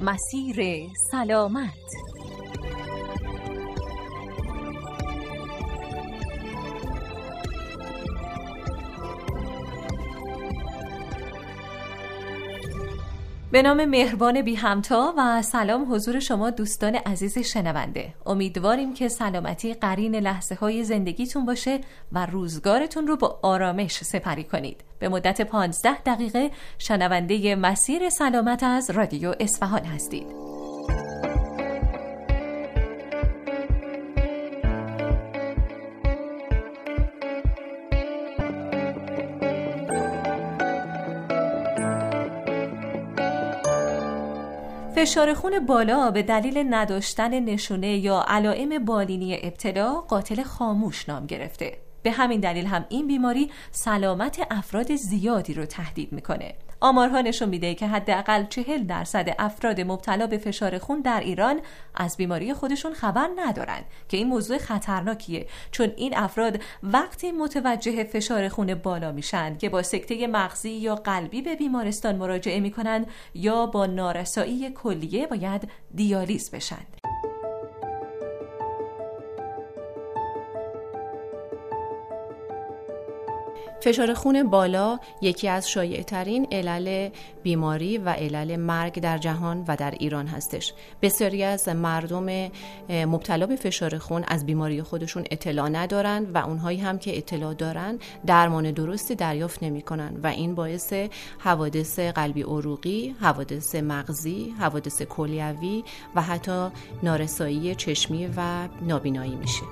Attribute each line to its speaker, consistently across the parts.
Speaker 1: مسیر سلامت. به نام مهربان بی همتا و سلام حضور شما دوستان عزیز شنونده. امیدواریم که سلامتی قرین لحظه های زندگیتون باشه و روزگارتون رو با آرامش سپری کنید. به مدت 15 دقیقه شنونده مسیر سلامت از رادیو اصفهان هستید. فشار خون بالا به دلیل نداشتن نشونه یا علائم بالینی ابتلا قاتل خاموش نام گرفته. به همین دلیل هم این بیماری سلامت افراد زیادی رو تهدید می‌کنه. آمارها نشون میده که حداقل چهل درصد افراد مبتلا به فشار خون در ایران از بیماری خودشون خبر ندارن که این موضوع خطرناکیه چون این افراد وقتی متوجه فشار خون بالا میشن که با سکته مغزی یا قلبی به بیمارستان مراجعه می‌کنن یا با نارسایی کلیه باید دیالیز بشن.
Speaker 2: فشار خون بالا یکی از شایعترین علل بیماری و علل مرگ در جهان و در ایران هستش بسیاری از مردم مبتلا به فشار خون از بیماری خودشون اطلاع ندارند و اونهایی هم که اطلاع دارن درمان درستی دریافت نمی‌کنن و این باعث حوادث قلبی عروقی، حوادث مغزی، حوادث کلیوی و حتی نارسایی چشمی و نابینایی میشه.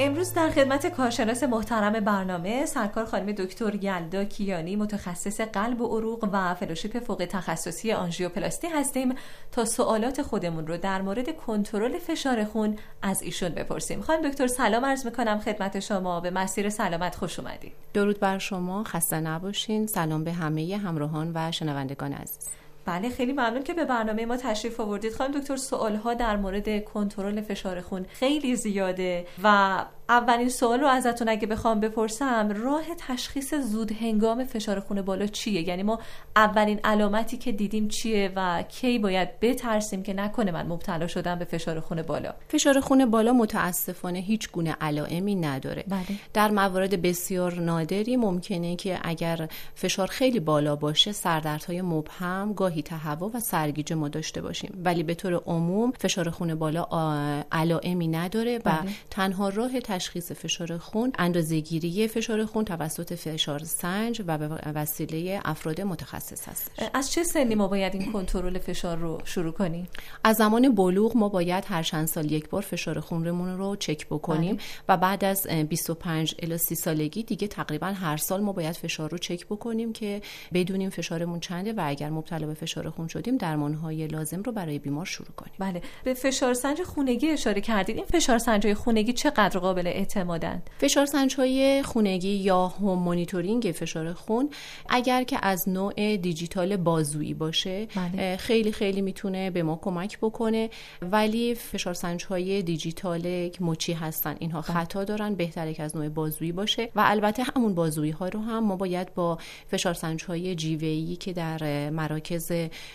Speaker 1: امروز در خدمت کارشناس محترم برنامه سرکار خانم دکتر یلدا کیانی متخصص قلب و عروق و فلوشیپ فوق تخصصی آنژیوپلاستی هستیم تا سوالات خودمون رو در مورد کنترل فشار خون از ایشون بپرسیم. خانم دکتر سلام عرض می‌کنم خدمت شما. به مسیر سلامت خوش اومدید.
Speaker 2: درود بر شما. خسته نباشین. سلام به همه همراهان و شنوندگان عزیز.
Speaker 1: بله خیلی ممنون که به برنامه ما تشریف آوردید. خانم دکتر سوال ها در مورد کنترل فشار خون خیلی زیاده و اولین سوال رو ازتون اگه بخوام بپرسم راه تشخیص زود هنگام فشار خون بالا چیه یعنی ما اولین علامتی که دیدیم چیه و کی باید بترسیم که نکنه من مبتلا شدم به فشار خون بالا
Speaker 2: فشار خون بالا متاسفانه هیچ گونه علائمی نداره
Speaker 1: بله.
Speaker 2: در موارد بسیار نادری ممکنه که اگر فشار خیلی بالا باشه سردردهای مبهم گاهی تهوع و سرگیجه ما داشته باشیم ولی به طور عموم فشار خون بالا علائمی نداره و بله. تنها راه تشخیص فشار خون اندازهگیری فشار خون توسط فشار سنج و به وسیله افراد متخصص هست
Speaker 1: از چه سنی ما باید این کنترل فشار رو شروع کنیم؟
Speaker 2: از زمان بلوغ ما باید هر چند سال یک بار فشار خونمون رو چک بکنیم بله. و بعد از 25 الی 30 سالگی دیگه تقریبا هر سال ما باید فشار رو چک بکنیم که بدونیم فشارمون چنده و اگر مبتلا به فشار خون شدیم درمانهای لازم رو برای بیمار شروع کنیم.
Speaker 1: بله. به فشار سنج خونگی اشاره کردید. این فشار سنج خونگی چقدر قابل اعتمادند
Speaker 2: فشار های خونگی یا home monitoring فشار خون اگر که از نوع دیجیتال بازویی باشه بله. خیلی خیلی می‌تونه به ما کمک بکنه. ولی فشار های دیجیتال مچی هستن. اینها بله. خطا دارن بهتره که از نوع بازویی باشه. و البته همون بازویی ها رو هم ما باید با فشار های جیوه‌ای که در مراکز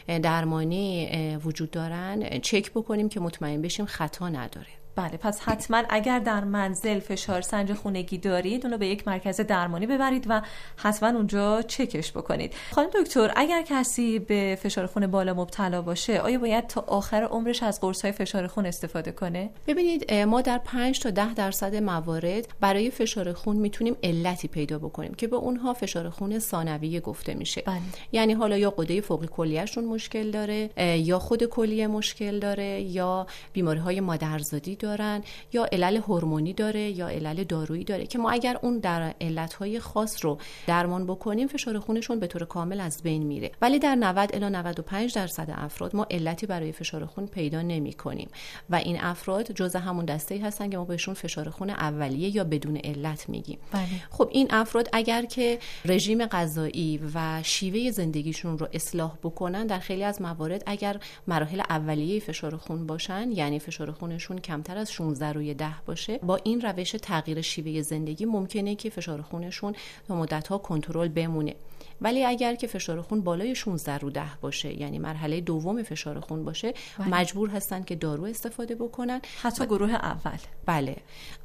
Speaker 2: درمانی وجود دارن چک بکنیم که مطمئن بشیم خطا نداره.
Speaker 1: بله پس حتما اگر در منزل فشار سنج خونگی دارید اونو به یک مرکز درمانی ببرید و حتما اونجا چکش بکنید. خانم دکتر اگر کسی به فشار خون بالا مبتلا باشه آیا باید تا آخر عمرش از قرص های فشار خون استفاده کنه؟
Speaker 2: ببینید ما در 5 تا 10 درصد موارد برای فشار خون می‌تونیم علتی پیدا بکنیم که به اونها فشار خون ثانویه گفته میشه.
Speaker 1: بله.
Speaker 2: یعنی حالا یا قده فوق کلیهشون مشکل داره یا خود کلیه مشکل داره یا بیماری های مادرزادی دارن یا علل هورمونی داره یا علل دارویی داره که ما اگر اون در علتهای خاص رو درمان بکنیم فشار خونشون به طور کامل از بین میره. ولی در 90 الی 95 درصد افراد ما علتی برای فشار خون پیدا نمی کنیم و این افراد جزء همون دسته هستن که ما بهشون فشار خون اولیه یا بدون علت میگیم. بله. خب این افراد اگر که رژیم غذایی و شیوه زندگیشون رو اصلاح بکنن در خیلی از موارد اگر مراحل اولیه فشار خون باشن یعنی فشار خونشون کمتر از 16 روی 10 باشه. با این روش تغییر شیوه زندگی ممکنه که فشار خونشون تا مدت ها کنترل بمونه. ولی اگر که فشار خون بالای 16 رو 10 باشه یعنی مرحله دوم فشار خون باشه بله. مجبور هستن که دارو استفاده بکنن.
Speaker 1: حتی گروه اول.
Speaker 2: بله.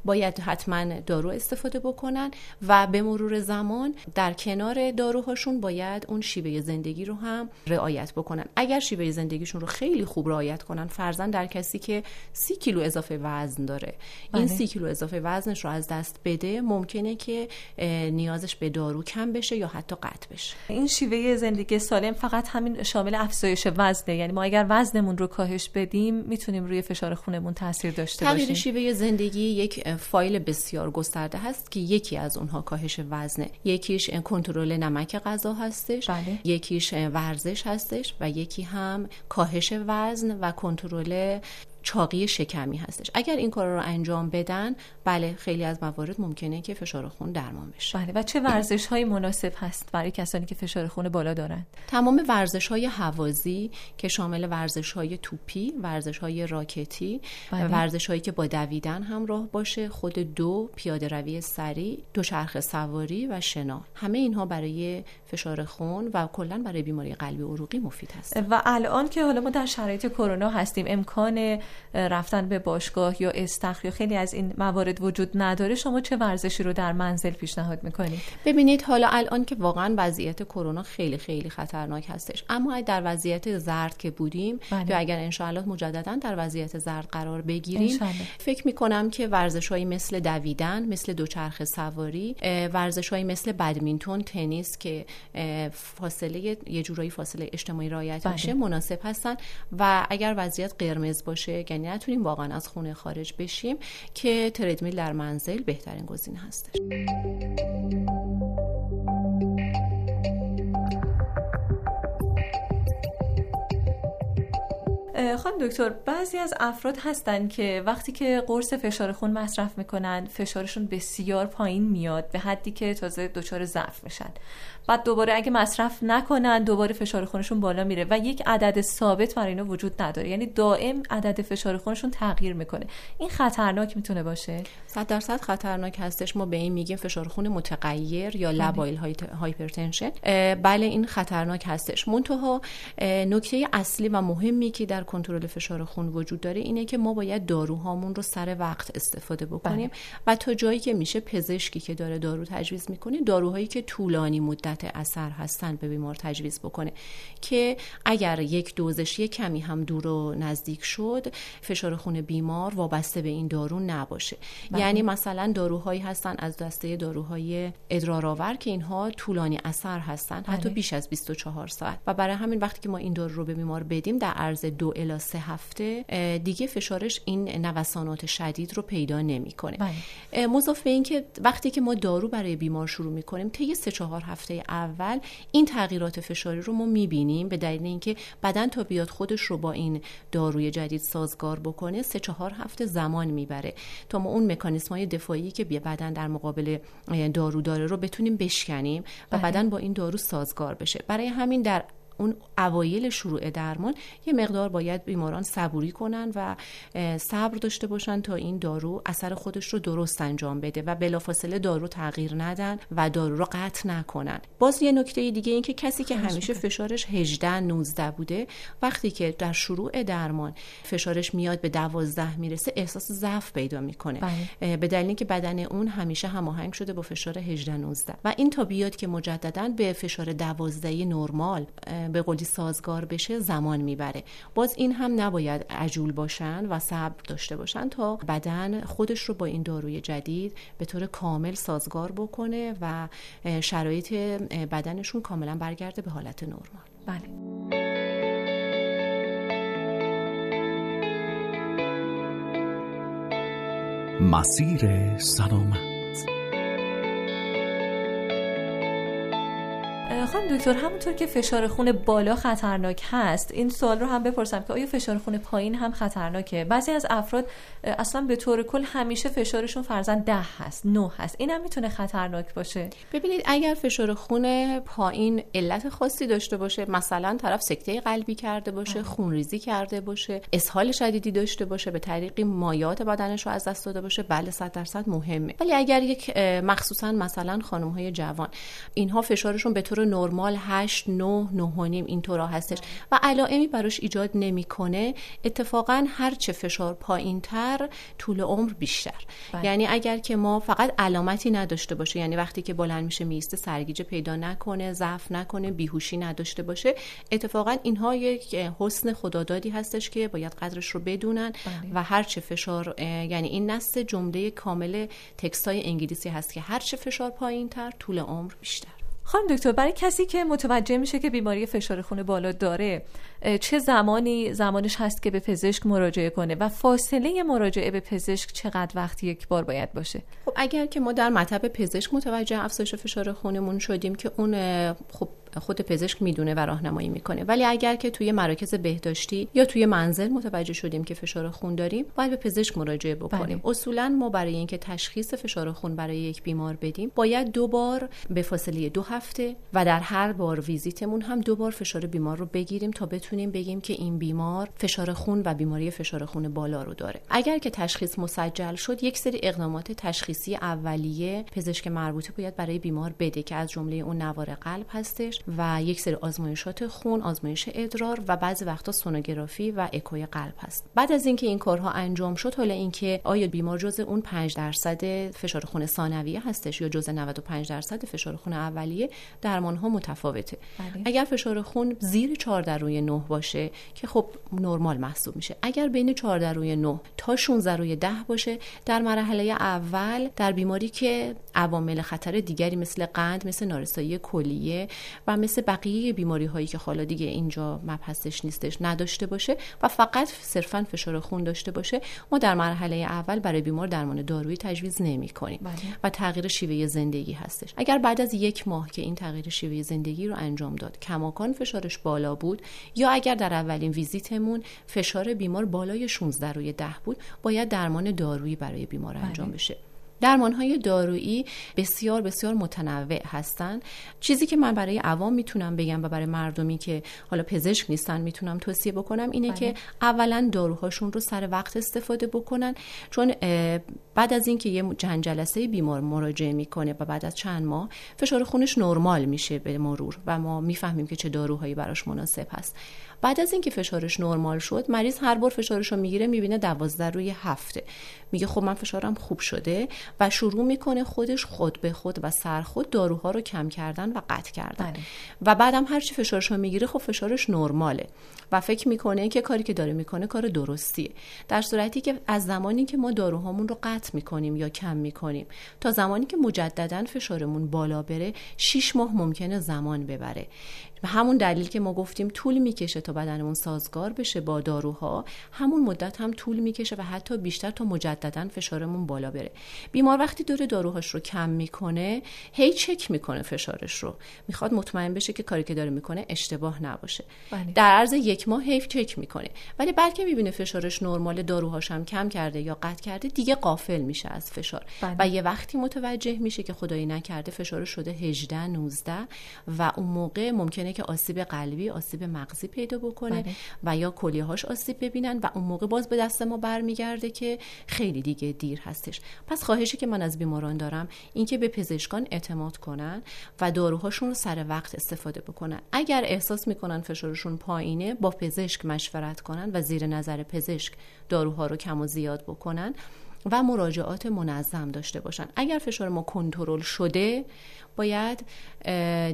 Speaker 2: باید حتما دارو استفاده بکنن و به مرور زمان در کنار داروهاشون باید اون شیوه زندگی رو هم رعایت بکنن. اگر شیوه زندگیشون رو خیلی خوب رعایت کنن فرزن در کسی که سی کیلو اضافه وزن داره. بله. این سی کیلو اضافه وزنش رو از دست بده ممکنه که نیازش به دارو کم بشه یا حتی قطع بشه.
Speaker 1: این شیوه زندگی سالم فقط همین شامل افزایش وزنه. یعنی ما اگر وزنمون رو کاهش بدیم می‌تونیم روی فشار خونمون تاثیر داشته
Speaker 2: باشیم. تغییر شیوه زندگی یک فایل بسیار گسترده هست که یکی از اونها کاهش وزنه. یکیش کنترل نمک غذا هستش. بله. یکیش ورزش هستش و یکی هم کاهش وزن و کنترل چاقی شکمی هستش. اگر این کار رو انجام بدن بله خیلی از موارد ممکنه که فشار خون درمان بشه.
Speaker 1: بله و چه ورزش های مناسب هست برای کسانی که فشار خون بالا دارند؟
Speaker 2: تمام ورزش های هوازی که شامل ورزش های توپی ورزش های راکتی بله. ورزش هایی که با دویدن همراه باشه خود دو پیاده روی سریع دوچرخه سواری و شنا. همه اینها برای فشار خون و کلا برای بیماری قلبی عروقی مفید هست
Speaker 1: و الان که حالا ما در شرایط کرونا هستیم امکان رفتن به باشگاه یا استخر یا خیلی از این موارد وجود نداره شما چه ورزشی رو در منزل پیشنهاد می‌کنید
Speaker 2: ببینید حالا الان که واقعا وضعیت کرونا خیلی خیلی خطرناک هستش اما در وضعیت زرد که بودیم بله. یا اگر انشاءالله مجددا در وضعیت زرد قرار بگیریم فکر می‌کنم که ورزشهایی مثل دویدن مثل دوچرخه سواری ورزشهایی مثل بدمینتون تنیس که فاصله یه جورایی فاصله اجتماعی رعایت بله. میشه مناسب هستن و اگر وضعیت قرمز باشه یعنی نتونیم واقعا از خونه خارج بشیم که تردمیل در منزل بهترین گزینه هستش.
Speaker 1: خانم دکتر بعضی از افراد هستن که وقتی که قرص فشار خون مصرف می‌کنن فشارشون بسیار پایین میاد به حدی که تازه دچار ضعف میشن. بعد دوباره اگه مصرف نکنن دوباره فشار خونشون بالا میره و یک عدد ثابت برای اینا وجود نداره. یعنی دائم عدد فشار خونشون تغییر می‌کنه. این خطرناک می‌تونه باشه؟
Speaker 2: 100 درصد خطرناک هستش. ما به این میگیم فشار خون متغیر یا بله. لبایل هایپرتنشن. بله این خطرناک هستش. منتها نکته اصلی و مهمی که در کنترل فشار خون وجود داره اینه که ما باید داروهامون رو سر وقت استفاده بکنیم بله. و تا جایی که میشه پزشکی که داره دارو تجویز می‌کنه داروهایی که طولانی مدت اثر هستن به بیمار تجویز بکنه که اگر یک دوزش یک کمی هم دور و نزدیک شد فشار خون بیمار وابسته به این دارو نباشه بله. یعنی مثلا داروهایی هستن از دسته داروهای ادرارآور که اینها طولانی اثر هستن حتی بله. بیش از 24 ساعت و برای همین وقتی که ما این دارو رو به بیمار بدیم در عرض دو الی سه هفته دیگه فشارش این نوسانات شدید رو پیدا نمی‌کنه بله. مضاف به اینکه وقتی که ما دارو برای بیمار شروع می‌کنیم طی سه چهار هفته اول این تغییرات فشاری رو ما می‌بینیم به دلیل اینکه بدن تا بیاد خودش رو با این داروی جدید سازگار بکنه سه چهار هفته زمان می‌بره تا ما اون مکانیسم های دفاعی که بدن در مقابل دارو داره رو بتونیم بشکنیم و بله. بدن با این دارو سازگار بشه برای همین در اون اوایل شروع درمان یه مقدار باید بیماران صبوری کنن و صبر داشته باشن تا این دارو اثر خودش رو درست انجام بده و بلافاصله دارو تغییر ندن و دارو رو قطع نکنن. باز یه نکته دیگه این که کسی که همیشه فشارش 18 19 بوده وقتی که در شروع درمان فشارش میاد به 12 می‌رسه احساس ضعف پیدا می‌کنه. بله. به دلیل اینکه بدن اون همیشه هماهنگ شده با فشار 18 19 و این تا بیاد که مجددا به فشار 12 نرمال به قولی سازگار بشه زمان می‌بره. باز این هم نباید عجول باشن و صبر داشته باشن تا بدن خودش رو با این داروی جدید به طور کامل سازگار بکنه و شرایط بدنشون کاملا برگرده به حالت نرمال.
Speaker 1: بله.
Speaker 3: مسیر سلامت
Speaker 1: خانم دکتر همونطور که فشار خون بالا خطرناک هست این سوال رو هم بپرسم که آیا فشار خون پایین هم خطرناکه؟ بعضی از افراد اصلا به طور کل همیشه فشارشون فرزن ده هست نه هست. این هم می‌تونه خطرناک باشه؟
Speaker 2: ببینید اگر فشار خون پایین علت خاصی داشته باشه مثلا طرف سکته قلبی کرده باشه خونریزی کرده باشه اسهال شدیدی داشته باشه به طریقی مایات بدنش رو از دست داده باشه بله 100 درصد مهمه. ولی اگر یک مخصوصا مثلا خانم های جوان اینها فشارشون به طور نرمال 8 9 9 نیم اینطورا هستش. و علائمی براش ایجاد نمی‌کنه. اتفاقا هر چه فشار پایین تر طول عمر بیشتر. بله. یعنی اگر که ما فقط علامتی نداشته باشه یعنی وقتی که بلند میشه میسته سرگیجه پیدا نکنه ضعف نکنه بیهوشی نداشته باشه اتفاقا اینها یک حسن خدادادی هستش که باید قدرش رو بدونن. بله. و هر چه فشار یعنی این نص جمله کامل تکست های انگلیسی هست که هر چه فشار پایین تر طول عمر بیشتر.
Speaker 1: خانم دکتر برای کسی که متوجه میشه که بیماری فشار خون بالا داره چه زمانی زمانش هست که به پزشک مراجعه کنه و فاصله مراجعه به پزشک چقدر وقتی یک بار باید باشه؟
Speaker 2: خب اگر که ما در مطب پزشک متوجه افزایش فشار خونمون شدیم که اون خب خود پزشک می‌دونه و راهنمایی می‌کنه. ولی اگر که توی مراکز بهداشتی یا توی منزل متوجه شدیم که فشار خون داریم باید به پزشک مراجعه بکنیم. بله. اصولا ما برای اینکه تشخیص فشار خون برای یک بیمار بدیم باید دو بار به فاصله دو هفته و در هر بار ویزیتمون هم دو بار فشار بیمار رو بگیریم تا بتونیم بگیم که این بیمار فشار خون و بیماری فشار خون بالا رو داره. اگر که تشخیص مسجل شد یک سری اقدامات تشخیصی اولیه پزشک مربوطه باید برای بیمار بده که از جمله اون نوار قلب هستش و یک سری آزمایشات خون آزمایش ادرار و بعضی وقتا سونوگرافی و اکوی قلب هست. بعد از اینکه این کارها انجام شد حالا اینکه آیا بیمار جز اون 5 درصد فشار خون ثانویه هستش یا جز 95 درصد فشار خون اولیه درمان ها متفاوته. بله. اگر فشار خون زیر 14 روی 9 باشه که خب نرمال محسوب میشه. اگر بین 14 روی 9 تا 16 روی 10 باشه در مرحله اول در بیماری که عوامل خطر دیگری مثل قند مثل نارسایی کلیه و مثل بقیه بیماری هایی که حالا دیگه اینجا مبحثش نیستش نداشته باشه و فقط صرفا فشار خون داشته باشه ما در مرحله اول برای بیمار درمان دارویی تجویز نمی کنیم بله. و تغییر شیوه زندگی هستش اگر بعد از یک ماه که این تغییر شیوه زندگی رو انجام داد کماکان فشارش بالا بود یا اگر در اولین ویزیتمون فشار بیمار بالای 16 روی 10 بود باید درمان دارویی برای بیمار انجام بله. بشه درمان های دارویی بسیار بسیار متنوع هستند. چیزی که من برای عوام می‌تونم بگم و برای مردمی که حالا پزشک نیستن می‌تونم توصیه بکنم اینه که بله. اولا داروهاشون رو سر وقت استفاده بکنن. چون بعد از اینکه یه چند جلسه بیمار مراجعه می‌کنه و بعد از چند ماه فشار خونش نرمال میشه به مرور و ما می‌فهمیم که چه داروهایی براش مناسب هست. بعد از اینکه فشارش نرمال شد مریض هر بار فشارش رو می‌گیره می‌بینه دوازده روی هفته. میگه خب من فشارم خوب شده و شروع می‌کنه خودش خود به خود و سر خود داروها رو کم کردن و قطع کردن. بله. و بعدم هرچی فشارش رو می‌گیره خب فشارش نرماله. و فکر می‌کنه که کاری که داره می‌کنه کار درستیه. در صورتی که از زمانی که ما داروهامون رو قطع می‌کنیم یا کم می‌کنیم تا زمانی که مجددا فشارمون بالا بره 6 ماه ممکنه زمان ببره. و همون دلیل که ما گفتیم طول می‌کشه تا بدنمون سازگار بشه با داروها همون مدت هم طول می‌کشه و حتی بیشتر تا مجددا فشارمون بالا بره. بیمار وقتی داره داروهاش رو کم می‌کنه هی چک می‌کنه فشارش رو. می‌خواد مطمئن بشه که کاری که داره می‌کنه اشتباه نباشه. بله. در عرض یک ماه هی چک می‌کنه. ولی بلکه می‌بینه فشارش نرمال داروهاش هم کم کرده یا قطع کرده دیگه قافل میشه از فشار. بله. و یه وقتی متوجه میشه که خدایی نکرده فشارش شده 18 19 و اون موقع ممکنه که آسیب قلبی آسیب مغزی پیدا بکنه بله. و یا کلیهاش آسیب ببینن و اون موقع باز به دست ما برمیگرده که خیلی دیگه دیر هستش. پس خواهشی که من از بیماران دارم اینکه به پزشکان اعتماد کنن و داروهاشون رو سر وقت استفاده بکنن. اگر احساس می‌کنن فشارشون پایینه با پزشک مشورت کنن و زیر نظر پزشک داروها رو کم و زیاد بکنن و مراجعات منظم داشته باشن. اگر فشار ما کنترل شده باید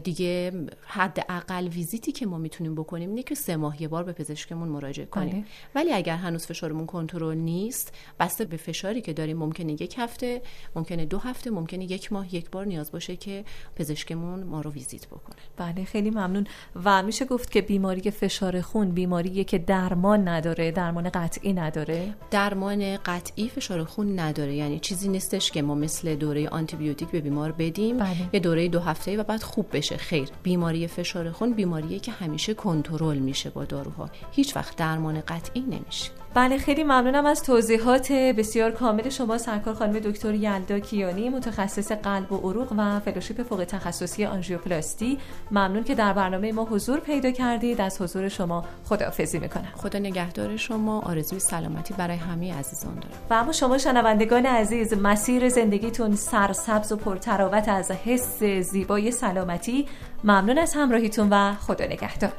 Speaker 2: دیگه حد اقل ویزیتی که ما می‌تونیم بکنیم اینه که سه ماه یه بار به پزشکمون مراجعه کنیم. بله. ولی اگر هنوز فشارمون کنترل نیست بسته به فشاری که داریم ممکنه یک هفته ممکنه دو هفته ممکنه یک ماه یک بار نیاز باشه که پزشکمون ما رو ویزیت بکنه.
Speaker 1: بله خیلی ممنون. و میشه گفت که بیماری فشار خون بیماریه که درمان نداره درمان قطعی نداره.
Speaker 2: درمان قطعی فشار خون نداره. یعنی چیزی نیستش که ما مثل دوره آنتی بیوتیک به بیمار بدیم. بله. یه دوره دو هفته و بعد خوب بشه. خیر. بیماری فشار خون بیماریه که همیشه کنترل میشه با داروها. هیچ وقت درمان قطعی نمیشه.
Speaker 1: بله خیلی ممنونم از توضیحات بسیار کامل شما سرکار خانم دکتر یلدا کیانی متخصص قلب و عروق و فلوشیپ فوق تخصصی آنژیوپلاستی. ممنون که در برنامه ما حضور پیدا کردید. از حضور شما خداحافظی می‌کنم.
Speaker 2: خدا نگهدار شما. آرزوی سلامتی برای همه عزیزان دارم.
Speaker 1: و اما شما شنوندگان عزیز مسیر زندگیتون سرسبز و پرتراوت از حس زیبای سلامتی. ممنون از همراهیتون و خدا نگهدار.